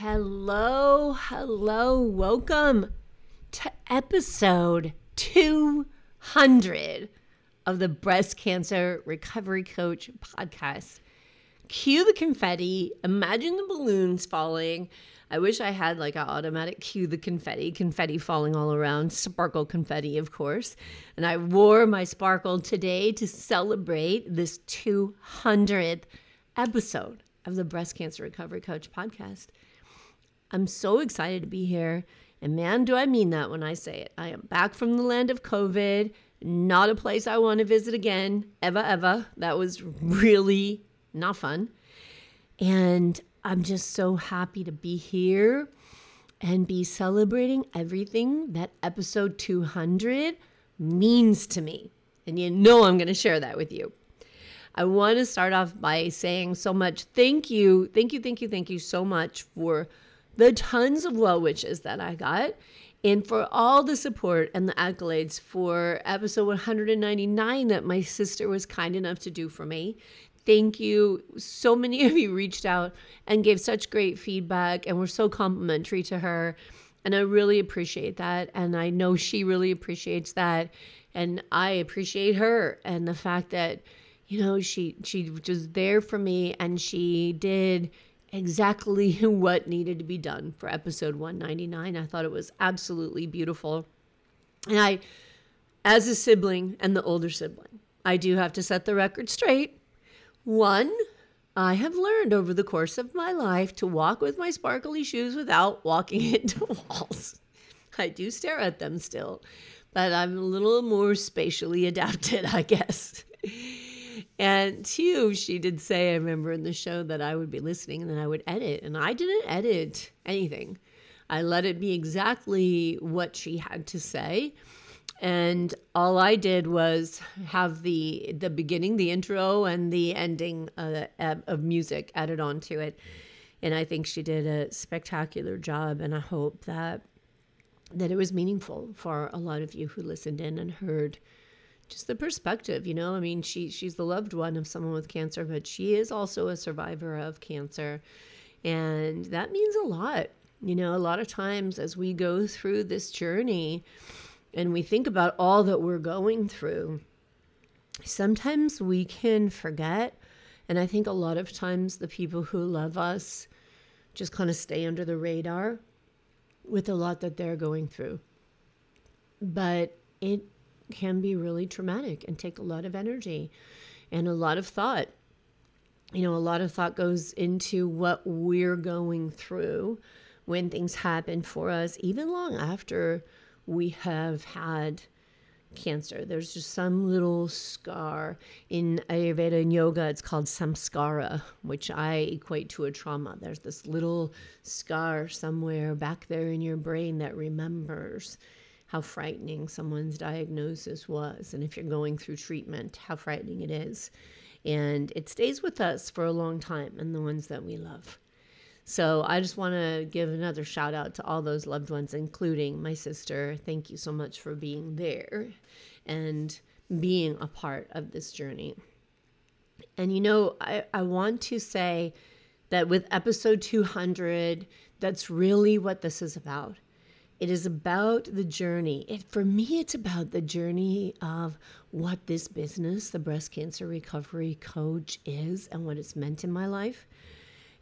Hello, hello, welcome to episode 200 of the Breast Cancer Recovery Coach podcast. Cue the confetti, imagine the balloons falling. I wish I had like an automatic cue the confetti, confetti falling all around, sparkle confetti, of course. And I wore my sparkle today to celebrate this 200th episode of the Breast Cancer Recovery Coach podcast. I'm so excited to be here. And man, do I mean that when I say it. I am back from the land of COVID, not a place I want to visit again, ever, ever. That was really not fun. And I'm just so happy to be here and be celebrating everything that episode 200 means to me. And you know I'm going to share that with you. I want to start off by saying so much thank you, thank you, thank you, thank you so much for the tons of well wishes that I got, and for all the support and the accolades for episode 199 that my sister was kind enough to do for me. Thank you. So many of you reached out and gave such great feedback and were so complimentary to her. And I really appreciate that. And I know she really appreciates that. And I appreciate her and the fact that, you know, she she was there for me and she did exactly what needed to be done for episode 199. I thought it was absolutely beautiful. And I, as a sibling and the older sibling, I do have to set the record straight. One, I have learned over the course of my life to walk with my sparkly shoes without walking into walls. I do stare at them still, but I'm a little more spatially adapted, I guess. And two, she did say, I remember in the show that I would be listening and then I would edit. And I didn't edit anything. I let it be exactly what she had to say. And all I did was have the the beginning, the intro, and the ending uh, of music added onto it. And I think she did a spectacular job. And I hope that that it was meaningful for a lot of you who listened in and heard just the perspective, you know. I mean, she she's the loved one of someone with cancer, but she is also a survivor of cancer. And that means a lot. You know, a lot of times as we go through this journey and we think about all that we're going through, sometimes we can forget. And I think a lot of times the people who love us just kind of stay under the radar with a lot that they're going through. But it can be really traumatic and take a lot of energy and a lot of thought. You know, a lot of thought goes into what we're going through when things happen for us, even long after we have had cancer. There's just some little scar. In Ayurveda and yoga, it's called samskara, which I equate to a trauma. There's this little scar somewhere back there in your brain that remembers how frightening someone's diagnosis was. And if you're going through treatment, how frightening it is. And it stays with us for a long time and the ones that we love. So I just want to give another shout out to all those loved ones, including my sister. Thank you so much for being there and being a part of this journey. And you know, I, I want to say that with episode 200, that's really what this is about. It is about the journey. It, for me, it's about the journey of what this business, the breast cancer recovery coach, is and what it's meant in my life.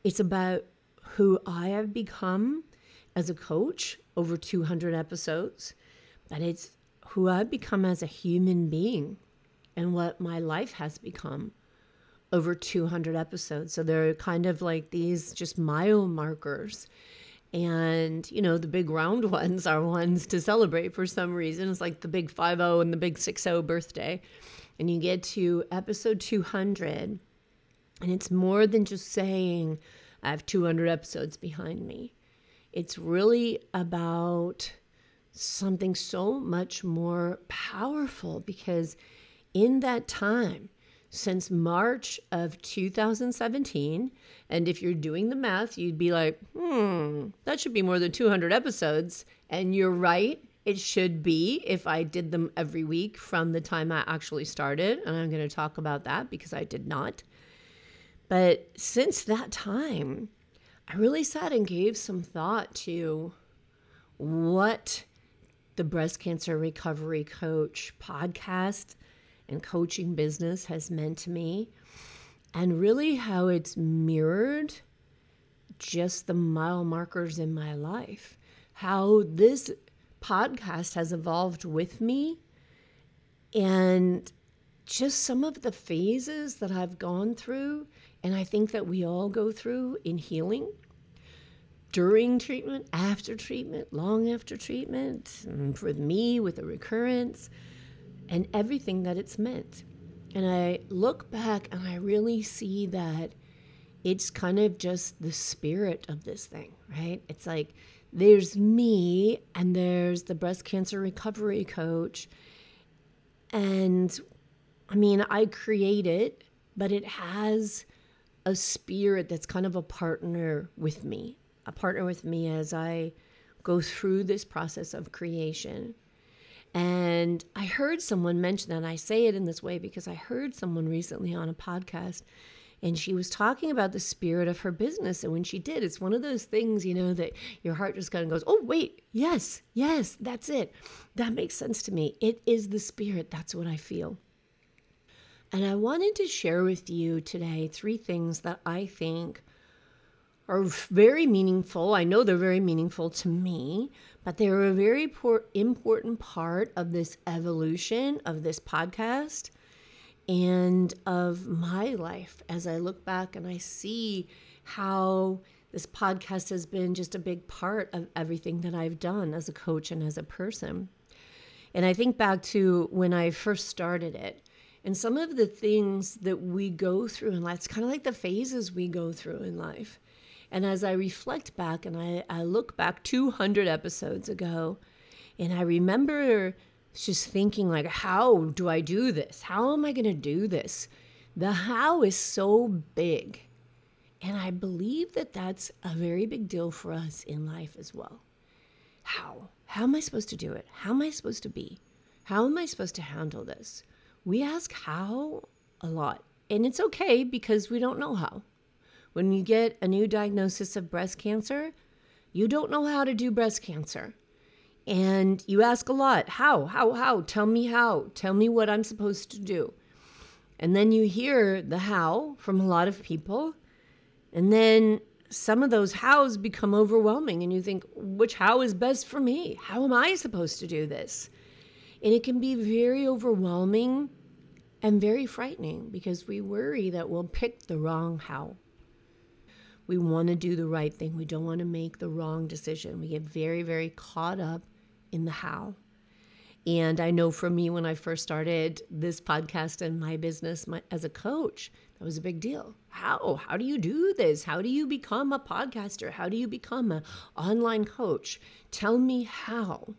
It's about who I have become as a coach over 200 episodes, but it's who I've become as a human being and what my life has become over 200 episodes. So they're kind of like these just mile markers and, you know, the big round ones are ones to celebrate for some reason. It's like the big 5 and the big 6 birthday. And you get to episode 200, And it's more than just saying, I have 200 episodes behind me. It's really about something so much more powerful because in that time, since March of 2017, and if you're doing the math, you'd be like, hmm, that should be more than 200 episodes. And you're right, it should be if I did them every week from the time I actually started. And I'm going to talk about that because I did not. But since that time, I really sat and gave some thought to what the Breast Cancer Recovery Coach podcast and coaching business has meant to me, and really how it's mirrored just the mile markers in my life. How this podcast has evolved with me, and just some of the phases that I've gone through, and I think that we all go through in healing during treatment, after treatment, long after treatment, mm, for me with a recurrence and everything that it's meant. And I look back and I really see that it's kind of just the spirit of this thing, right? It's like there's me and there's the breast cancer recovery coach. And I mean, I create it, but it has a spirit that's kind of a partner with me, a partner with me as I go through this process of creation. And I heard someone mention that. I say it in this way because I heard someone recently on a podcast and she was talking about the spirit of her business. And when she did, it's one of those things, you know, that your heart just kind of goes, oh, wait, yes, yes, that's it. That makes sense to me. It is the spirit. That's what I feel. And I wanted to share with you today three things that I think are very meaningful. I know they're very meaningful to me, but they're a very important part of this evolution of this podcast and of my life as I look back and I see how this podcast has been just a big part of everything that I've done as a coach and as a person. And I think back to when I first started it and some of the things that we go through in life, it's kind of like the phases we go through in life. And as I reflect back and I, I look back 200 episodes ago, and I remember just thinking, like, how do I do this? How am I going to do this? The how is so big. And I believe that that's a very big deal for us in life as well. How? How am I supposed to do it? How am I supposed to be? How am I supposed to handle this? We ask how a lot. And it's okay because we don't know how. When you get a new diagnosis of breast cancer, you don't know how to do breast cancer. And you ask a lot, how, how, how? Tell me how. Tell me what I'm supposed to do. And then you hear the how from a lot of people. And then some of those hows become overwhelming, and you think, which how is best for me? How am I supposed to do this? And it can be very overwhelming and very frightening because we worry that we'll pick the wrong how. We want to do the right thing. We don't want to make the wrong decision. We get very, very caught up in the how. And I know for me, when I first started this podcast and my business my, as a coach, that was a big deal. How? How do you do this? How do you become a podcaster? How do you become an online coach? Tell me how.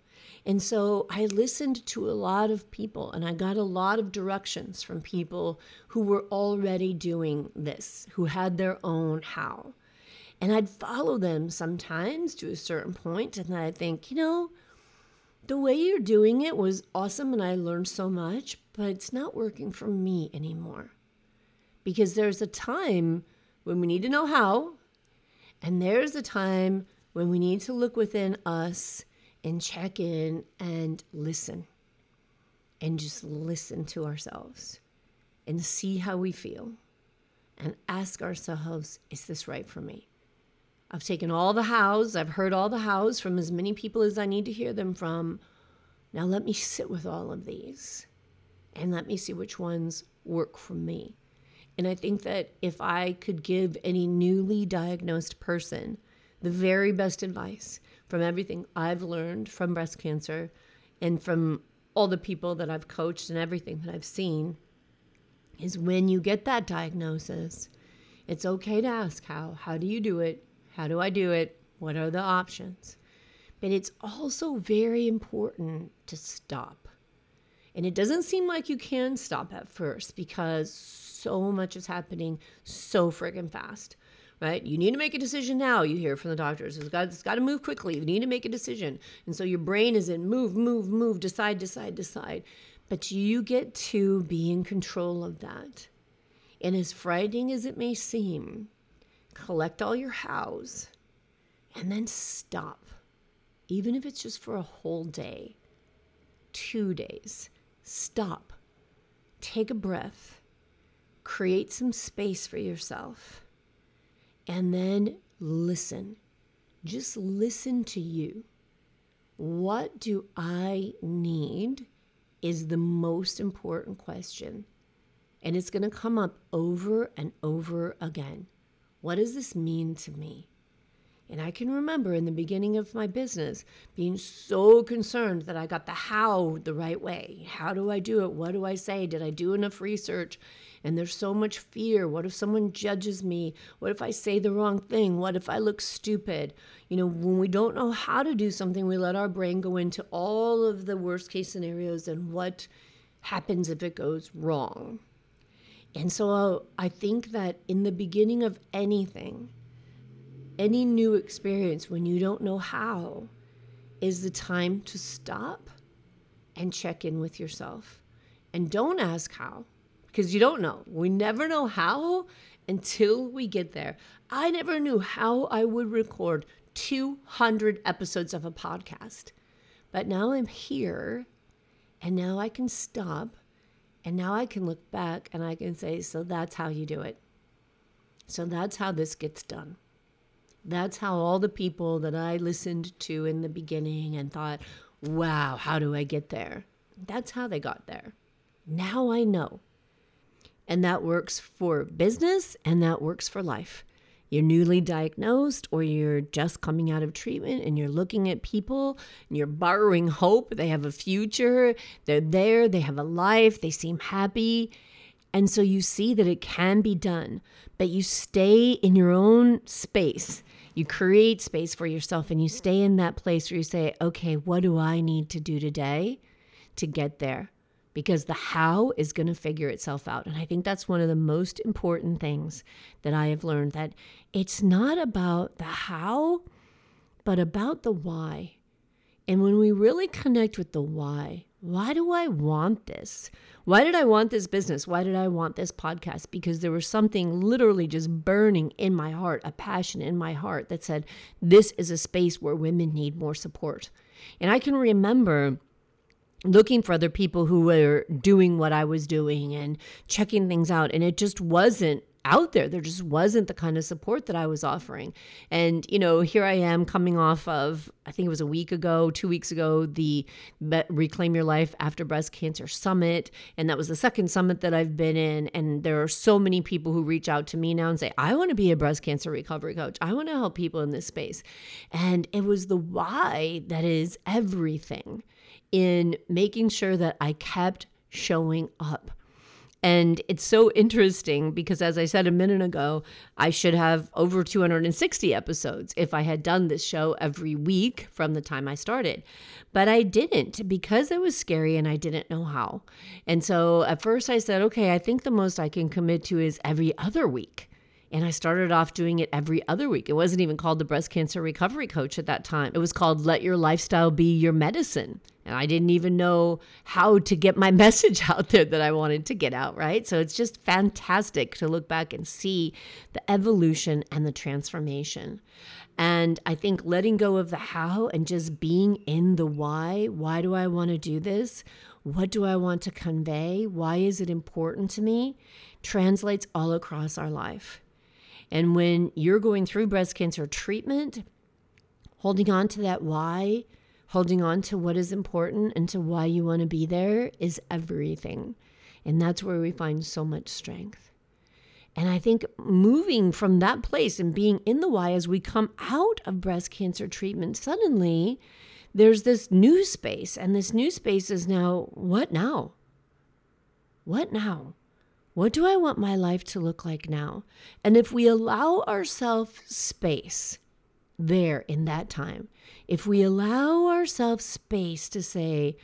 And so I listened to a lot of people and I got a lot of directions from people who were already doing this, who had their own how. And I'd follow them sometimes to a certain point, and then I'd think, you know, the way you're doing it was awesome and I learned so much, but it's not working for me anymore. Because there's a time when we need to know how, and there's a time when we need to look within us and check in and listen. And just listen to ourselves and see how we feel and ask ourselves, is this right for me? I've taken all the hows, I've heard all the hows from as many people as I need to hear them from. Now let me sit with all of these and let me see which ones work for me. And I think that if I could give any newly diagnosed person the very best advice from everything I've learned from breast cancer and from all the people that I've coached and everything that I've seen, is when you get that diagnosis, It's okay to ask how. How do you do it? How do I do it? What are the options? But it's also very important to stop. And it doesn't seem like you can stop at first because so much is happening so friggin' fast, right? You need to make a decision now, you hear from the doctors. It's got, it's got to move quickly. You need to make a decision. And so your brain is in move, move, move, decide, decide, decide. But you get to be in control of that. And as frightening as it may seem, collect all your hows and then stop, even if it's just for a whole day, two days. Stop, take a breath, create some space for yourself, and then listen. Just listen to you. What do I need is the most important question. And it's going to come up over and over again. What does this mean to me? And I can remember in the beginning of my business being so concerned that I got the how the right way. How do I do it? What do I say? Did I do enough research? And there's so much fear. What if someone judges me? What if I say the wrong thing? What if I look stupid? You know, when we don't know how to do something, we let our brain go into all of the worst case scenarios and what happens if it goes wrong. And so uh, I think that in the beginning of anything, any new experience when you don't know how is the time to stop and check in with yourself. And don't ask how, because you don't know. We never know how until we get there. I never knew how I would record 200 episodes of a podcast. But now I'm here, and now I can stop, and now I can look back and I can say, so that's how you do it. So that's how this gets done. That's how all the people that I listened to in the beginning and thought, wow, how do I get there? That's how they got there. Now I know. And that works for business and that works for life. You're newly diagnosed or you're just coming out of treatment and you're looking at people and you're borrowing hope. They have a future, they're there, they have a life, they seem happy. And so you see that it can be done, but you stay in your own space you create space for yourself and you stay in that place where you say, okay, what do I need to do today to get there? Because the how is going to figure itself out. And I think that's one of the most important things that I have learned that it's not about the how, but about the why. And when we really connect with the why, why do I want this? Why did I want this business? Why did I want this podcast? Because there was something literally just burning in my heart, a passion in my heart that said, this is a space where women need more support. And I can remember looking for other people who were doing what I was doing and checking things out. And it just wasn't out there. There just wasn't the kind of support that I was offering. And, you know, here I am coming off of, I think it was a week ago, two weeks ago, the Reclaim Your Life After Breast Cancer Summit. And that was the second summit that I've been in. And there are so many people who reach out to me now and say, I want to be a breast cancer recovery coach. I want to help people in this space. And it was the why that is everything in making sure that I kept showing up. And it's so interesting because, as I said a minute ago, I should have over 260 episodes if I had done this show every week from the time I started. But I didn't because it was scary and I didn't know how. And so at first I said, okay, I think the most I can commit to is every other week. And I started off doing it every other week. It wasn't even called the breast cancer recovery coach at that time. It was called Let Your Lifestyle Be Your Medicine. And I didn't even know how to get my message out there that I wanted to get out, right? So it's just fantastic to look back and see the evolution and the transformation. And I think letting go of the how and just being in the why why do I want to do this? What do I want to convey? Why is it important to me? translates all across our life. And when you're going through breast cancer treatment, holding on to that why, holding on to what is important and to why you want to be there is everything. And that's where we find so much strength. And I think moving from that place and being in the why as we come out of breast cancer treatment, suddenly there's this new space. And this new space is now what now? What now? What do I want my life to look like now? And if we allow ourselves space there in that time, if we allow ourselves space to say,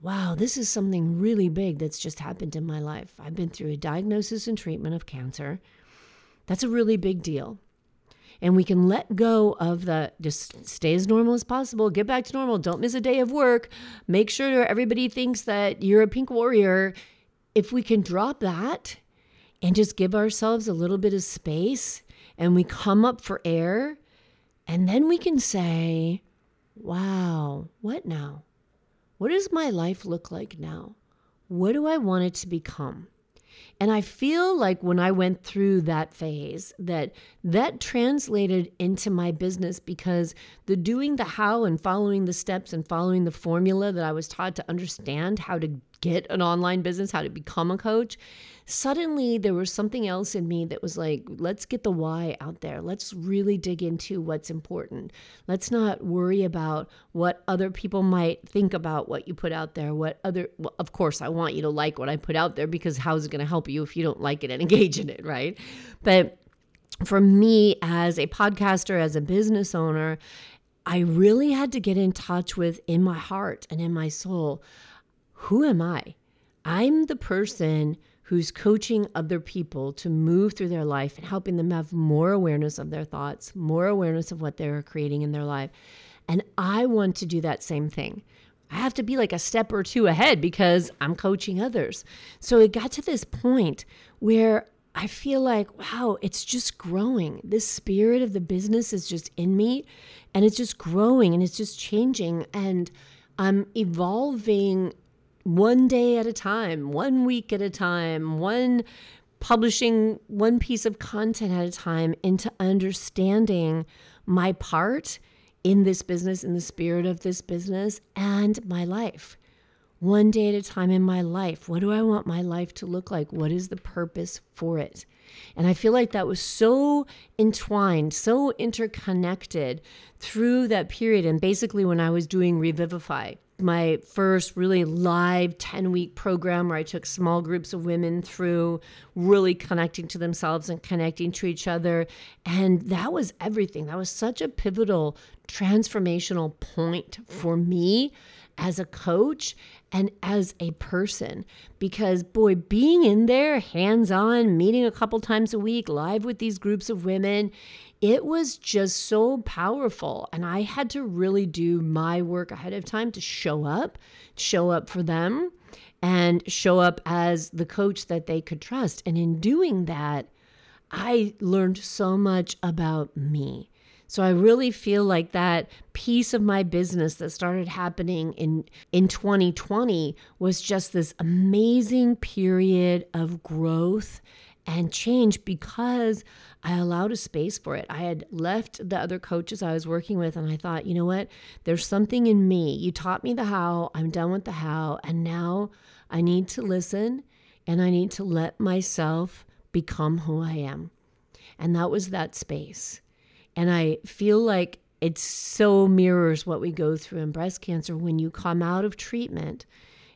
wow, this is something really big that's just happened in my life. I've been through a diagnosis and treatment of cancer. That's a really big deal. And we can let go of the just stay as normal as possible, get back to normal, don't miss a day of work, make sure everybody thinks that you're a pink warrior if we can drop that and just give ourselves a little bit of space and we come up for air, and then we can say, wow, what now? What does my life look like now? What do I want it to become? And I feel like when I went through that phase that that translated into my business because the doing the how and following the steps and following the formula that I was taught to understand how to get an online business, how to become a coach, suddenly there was something else in me that was like, let's get the why out there. Let's really dig into what's important. Let's not worry about what other people might think about what you put out there. What other, well, of course, I want you to like what I put out there because how's it going to help you if you don't like it and engage in it, right? But for me as a podcaster, as a business owner, I really had to get in touch with in my heart and in my soul who am I? I'm the person who's coaching other people to move through their life and helping them have more awareness of their thoughts, more awareness of what they're creating in their life. And I want to do that same thing. I have to be like a step or two ahead because I'm coaching others. So it got to this point where I feel like, wow, it's just growing. This spirit of the business is just in me and it's just growing and it's just changing. And I'm evolving one day at a time, one week at a time, one publishing one piece of content at a time into understanding my part in this business, in the spirit of this business, and my life. One day at a time in my life. What do I want my life to look like? What is the purpose for it? And I feel like that was so entwined, so interconnected through that period. And basically, when I was doing Revivify, my first really live 10 week program where I took small groups of women through really connecting to themselves and connecting to each other. And that was everything. That was such a pivotal transformational point for me as a coach and as a person because boy being in there hands on meeting a couple times a week live with these groups of women it was just so powerful. And I had to really do my work ahead of time to show up, show up for them, and show up as the coach that they could trust. And in doing that, I learned so much about me. So I really feel like that piece of my business that started happening in in 2020 was just this amazing period of growth and change because I allowed a space for it. I had left the other coaches I was working with, and I thought, you know what? There's something in me. You taught me the how, I'm done with the how, and now I need to listen and I need to let myself become who I am. And that was that space. And I feel like it so mirrors what we go through in breast cancer when you come out of treatment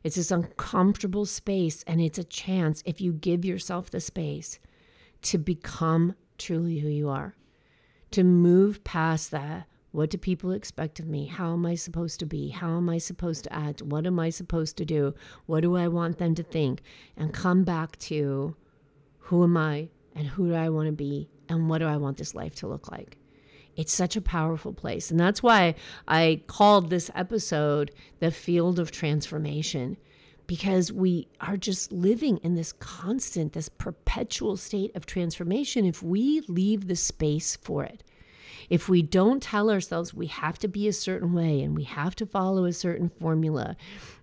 it's this uncomfortable space, and it's a chance if you give yourself the space to become truly who you are, to move past that. What do people expect of me? How am I supposed to be? How am I supposed to act? What am I supposed to do? What do I want them to think? And come back to who am I and who do I want to be and what do I want this life to look like? It's such a powerful place. And that's why I called this episode The Field of Transformation, because we are just living in this constant, this perpetual state of transformation if we leave the space for it if we don't tell ourselves we have to be a certain way and we have to follow a certain formula,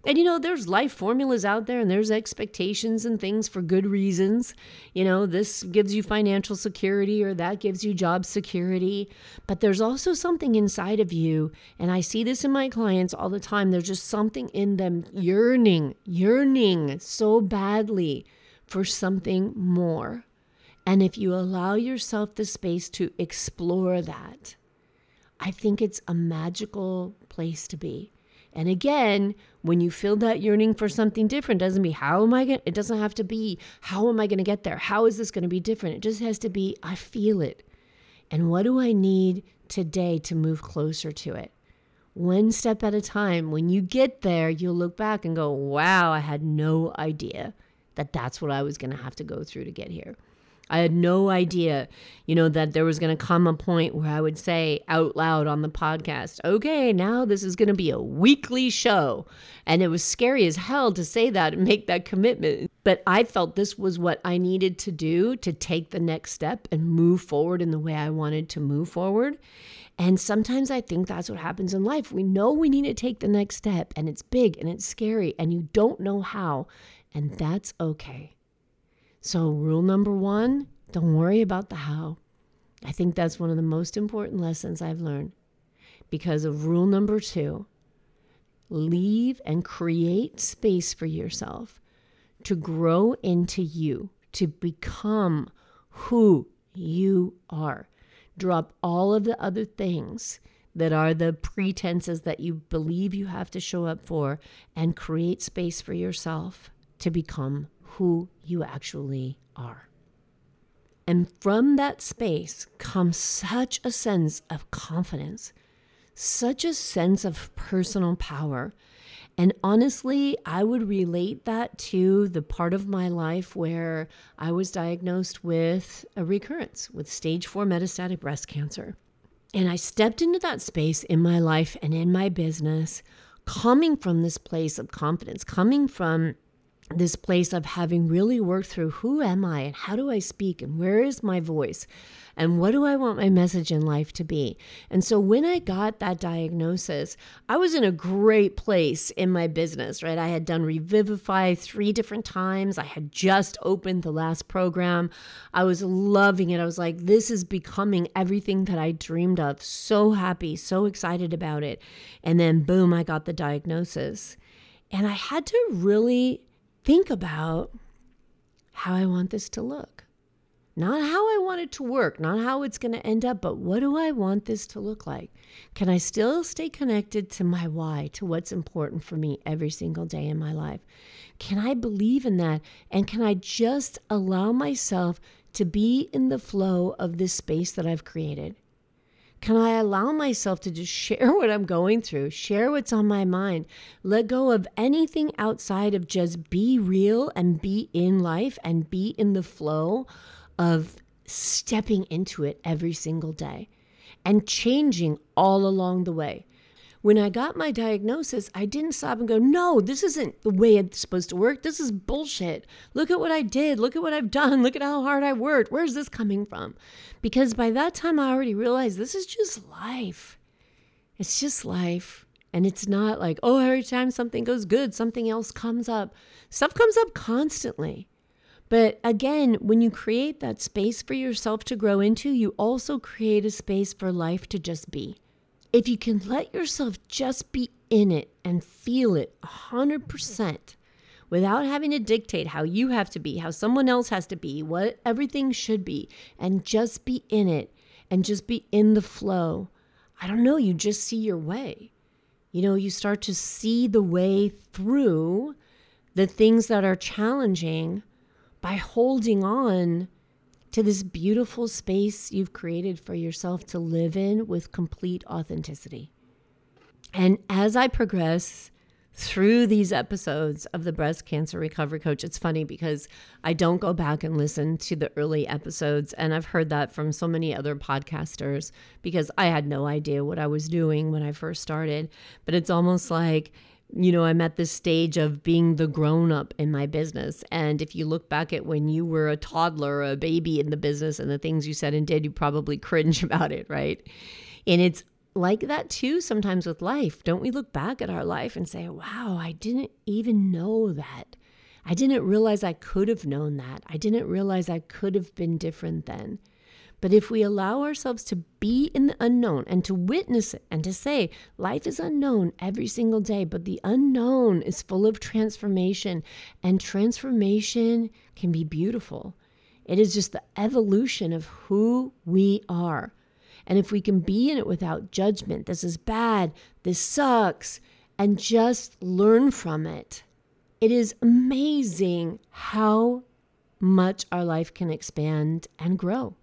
and you know, there's life formulas out there and there's expectations and things for good reasons. You know, this gives you financial security or that gives you job security. But there's also something inside of you, and I see this in my clients all the time. There's just something in them yearning, yearning so badly for something more. And if you allow yourself the space to explore that, I think it's a magical place to be. And again, when you feel that yearning for something different, doesn't be how am I going it doesn't have to be how am I going to get there? How is this going to be different? It just has to be I feel it. And what do I need today to move closer to it? One step at a time. When you get there, you'll look back and go, "Wow, I had no idea that that's what I was going to have to go through to get here." I had no idea, you know, that there was going to come a point where I would say out loud on the podcast, okay, now this is going to be a weekly show. And it was scary as hell to say that and make that commitment. But I felt this was what I needed to do to take the next step and move forward in the way I wanted to move forward. And sometimes I think that's what happens in life. We know we need to take the next step, and it's big and it's scary, and you don't know how. And that's okay. So, rule number one don't worry about the how. I think that's one of the most important lessons I've learned. Because of rule number two, leave and create space for yourself to grow into you, to become who you are. Drop all of the other things that are the pretenses that you believe you have to show up for and create space for yourself to become who you actually are. And from that space comes such a sense of confidence, such a sense of personal power. And honestly, I would relate that to the part of my life where I was diagnosed with a recurrence with stage four metastatic breast cancer. And I stepped into that space in my life and in my business, coming from this place of confidence, coming from this place of having really worked through who am I and how do I speak and where is my voice and what do I want my message in life to be. And so when I got that diagnosis, I was in a great place in my business, right? I had done Revivify three different times. I had just opened the last program. I was loving it. I was like, this is becoming everything that I dreamed of. So happy, so excited about it. And then boom, I got the diagnosis. And I had to really think about how I want this to look. Not how I want it to work, not how it's going to end up, but what do I want this to look like? Can I still stay connected to my why, to what's important for me every single day in my life? Can I believe in that? And can I just allow myself to be in the flow of this space that I've created? Can I allow myself to just share what I'm going through, share what's on my mind, let go of anything outside of just be real and be in life and be in the flow of stepping into it every single day and changing all along the way? when I got my diagnosis, I didn't stop and go, no, this isn't the way it's supposed to work. This is bullshit. Look at what I did. Look at what I've done. Look at how hard I worked. Where's this coming from? Because by that time, I already realized this is just life. It's just life. And it's not like, oh, every time something goes good, something else comes up. Stuff comes up constantly. But again, when you create that space for yourself to grow into, you also create a space for life to just be if you can let yourself just be in it and feel it 100% without having to dictate how you have to be, how someone else has to be, what everything should be, and just be in it and just be in the flow, I don't know, you just see your way. You know, you start to see the way through the things that are challenging by holding on to this beautiful space you've created for yourself to live in with complete authenticity. And as I progress through these episodes of the Breast Cancer Recovery Coach, it's funny because I don't go back and listen to the early episodes. And I've heard that from so many other podcasters because I had no idea what I was doing when I first started. But it's almost like, you know, I'm at this stage of being the grown up in my business. And if you look back at when you were a toddler, a baby in the business, and the things you said and did, you probably cringe about it, right? And it's like that too sometimes with life. Don't we look back at our life and say, wow, I didn't even know that. I didn't realize I could have known that. I didn't realize I could have been different then. But if we allow ourselves to be in the unknown and to witness it and to say, life is unknown every single day, but the unknown is full of transformation, and transformation can be beautiful. It is just the evolution of who we are. And if we can be in it without judgment, this is bad, this sucks, and just learn from it. It is amazing how much our life can expand and grow.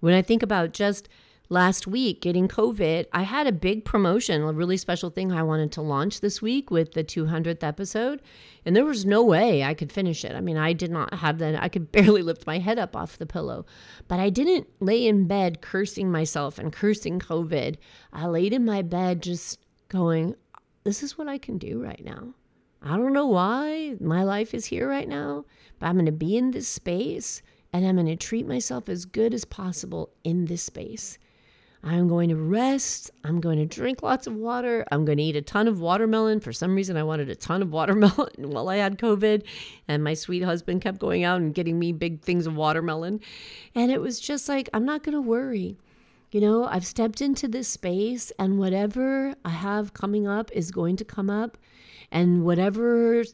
When I think about just last week getting COVID, I had a big promotion, a really special thing I wanted to launch this week with the 200th episode. And there was no way I could finish it. I mean, I did not have that. I could barely lift my head up off the pillow. But I didn't lay in bed cursing myself and cursing COVID. I laid in my bed just going, this is what I can do right now. I don't know why my life is here right now, but I'm going to be in this space and I'm going to treat myself as good as possible in this space. I'm going to rest. I'm going to drink lots of water. I'm going to eat a ton of watermelon. For some reason, I wanted a ton of watermelon while I had COVID. And my sweet husband kept going out and getting me big things of watermelon. And it was just like, I'm not going to worry. You know, I've stepped into this space, and whatever I have coming up is going to come up. And whatever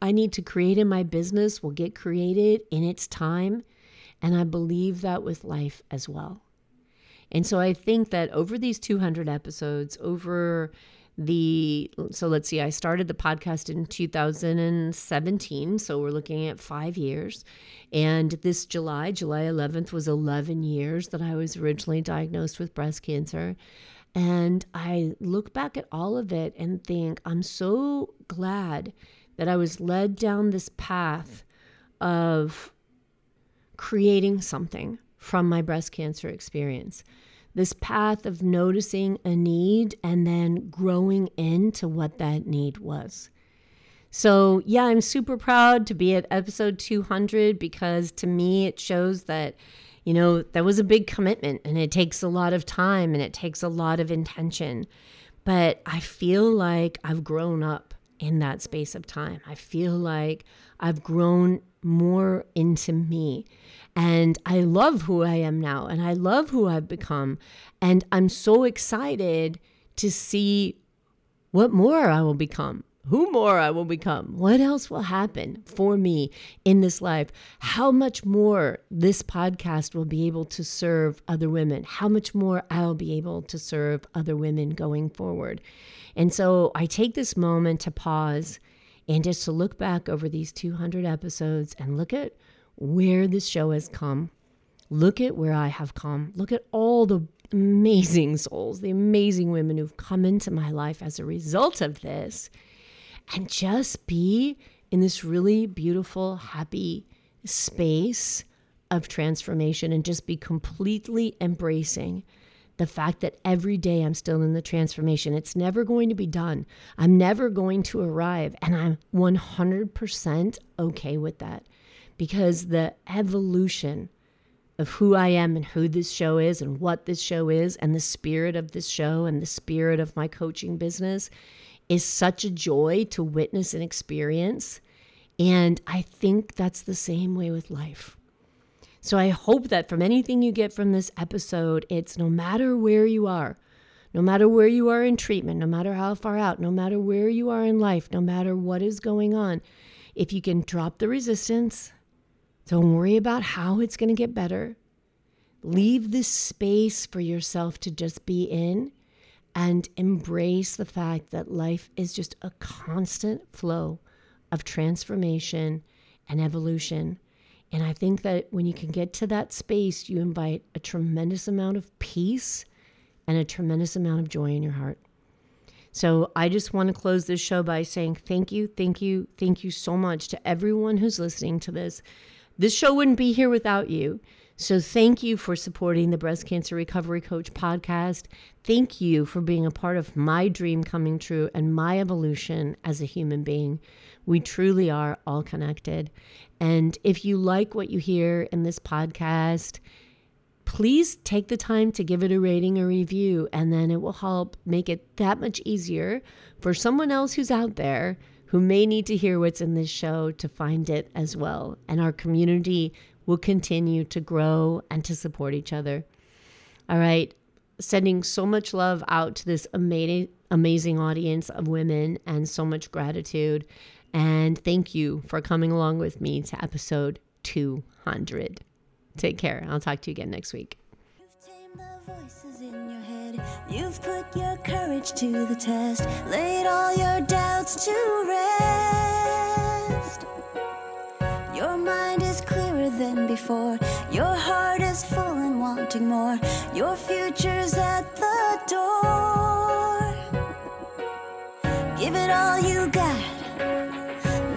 I need to create in my business will get created in its time. And I believe that with life as well. And so I think that over these 200 episodes, over the so let's see i started the podcast in 2017 so we're looking at five years. And this july july 11th was 11 years that i was originally diagnosed with breast cancer. And i look back at all of it and think i'm so glad that i was led down this path of creating something from my breast cancer experience. This path of noticing a need and then growing into what that need was. So, yeah, I'm super proud to be at episode 200 because to me it shows that, you know, that was a big commitment and it takes a lot of time and it takes a lot of intention. But I feel like I've grown up in that space of time. I feel like I've grown more into me. And I love who I am now and I love who I've become. And I'm so excited to see what more I will become, who more uh, I will become, what else will happen for me in this life, how much more this podcast will be able to serve other women, how much more I'll be able to serve other women going forward. And so I take this moment to pause and just to look back over these 200 episodes and look at where this show has come. Look at where I have come. Look at all the amazing souls, the amazing women who've come into my life as a result of this. And just be in this really beautiful, happy space of transformation and just be completely embracing the fact that every day I'm still in the transformation. It's never going to be done. I'm never going to arrive. And I'm 100% okay with that because the evolution of who I am and who this show is and what this show is and the spirit of this show and the spirit of my coaching business is such a joy to witness and experience. And I think that's the same way with life. So I hope that from anything you get from this episode, it's no matter where you are, no matter where you are in treatment, no matter how far out, no matter where you are in life, no matter what is going on, if you can drop the resistance, don't worry about how it's going to get better. Leave this space for yourself to just be in and embrace the fact that life is just a constant flow of transformation and evolution. And I think that when you can get to that space, you invite a tremendous amount of peace and a tremendous amount of joy in your heart. So I just want to close this show by saying thank you, thank you, thank you so much to everyone who's listening to this. This show wouldn't be here without you. So thank you for supporting the Breast Cancer Recovery Coach podcast. Thank you for being a part of my dream coming true and my evolution as a human being. We truly are all connected. And if you like what you hear in this podcast, please take the time to give it a rating or review, and then it will help make it that much easier for someone else who's out there who may need to hear what's in this show to find it as well. And our community will continue to grow and to support each other. All right. Sending so much love out to this amazing, amazing audience of women and so much gratitude. And thank you for coming along with me to episode 200. Take care. I'll talk to you again next week. in your head. You've put your courage to the test, laid all your doubts to rest. Before, your heart is full and wanting more. Your future's at the door. Give it all you got,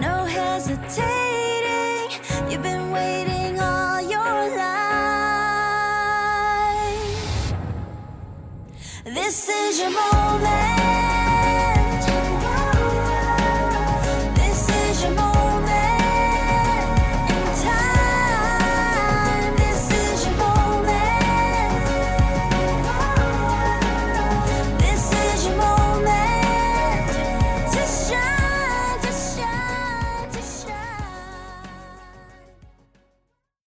no hesitating. You've been waiting all your life. This is your moment.